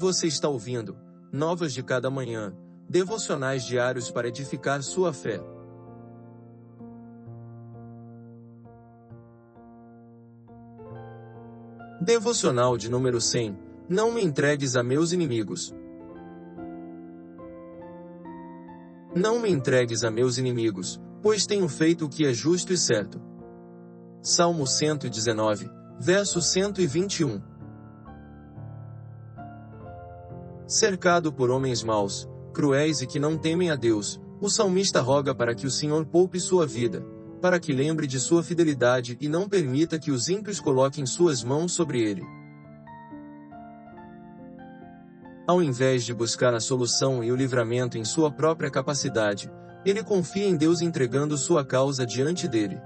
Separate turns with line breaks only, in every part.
Você está ouvindo Novas de Cada Manhã, devocionais diários para edificar sua fé. Devocional de número 100 Não me entregues a meus inimigos. Não me entregues a meus inimigos, pois tenho feito o que é justo e certo. Salmo 119, verso 121. Cercado por homens maus, cruéis e que não temem a Deus, o salmista roga para que o Senhor poupe sua vida, para que lembre de sua fidelidade e não permita que os ímpios coloquem suas mãos sobre ele. Ao invés de buscar a solução e o livramento em sua própria capacidade, ele confia em Deus entregando sua causa diante dele.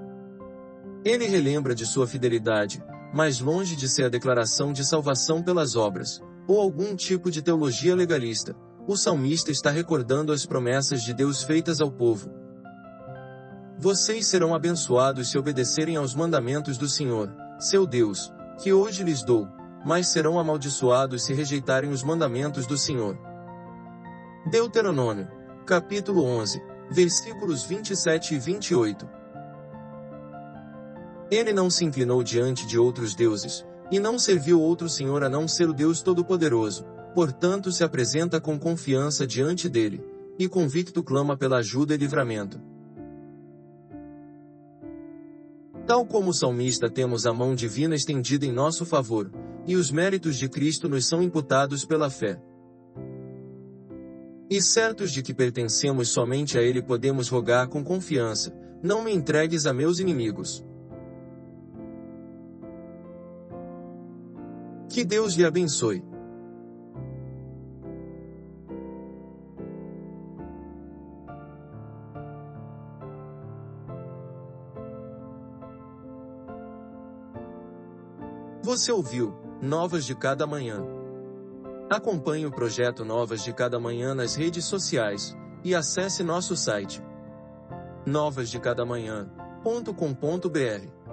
Ele relembra de sua fidelidade, mas longe de ser a declaração de salvação pelas obras, ou algum tipo de teologia legalista, o salmista está recordando as promessas de Deus feitas ao povo. Vocês serão abençoados se obedecerem aos mandamentos do Senhor, seu Deus, que hoje lhes dou, mas serão amaldiçoados se rejeitarem os mandamentos do Senhor. Deuteronômio, capítulo 11, versículos 27 e 28. Ele não se inclinou diante de outros deuses, e não serviu outro Senhor a não ser o Deus Todo-Poderoso, portanto se apresenta com confiança diante dele, e convicto clama pela ajuda e livramento. Tal como o salmista temos a mão divina estendida em nosso favor, e os méritos de Cristo nos são imputados pela fé. E certos de que pertencemos somente a Ele podemos rogar com confiança, não me entregues a meus inimigos. Que Deus lhe abençoe. Você ouviu Novas de Cada Manhã. Acompanhe o projeto Novas de Cada Manhã nas redes sociais e acesse nosso site novasdecadamanhã.com.br.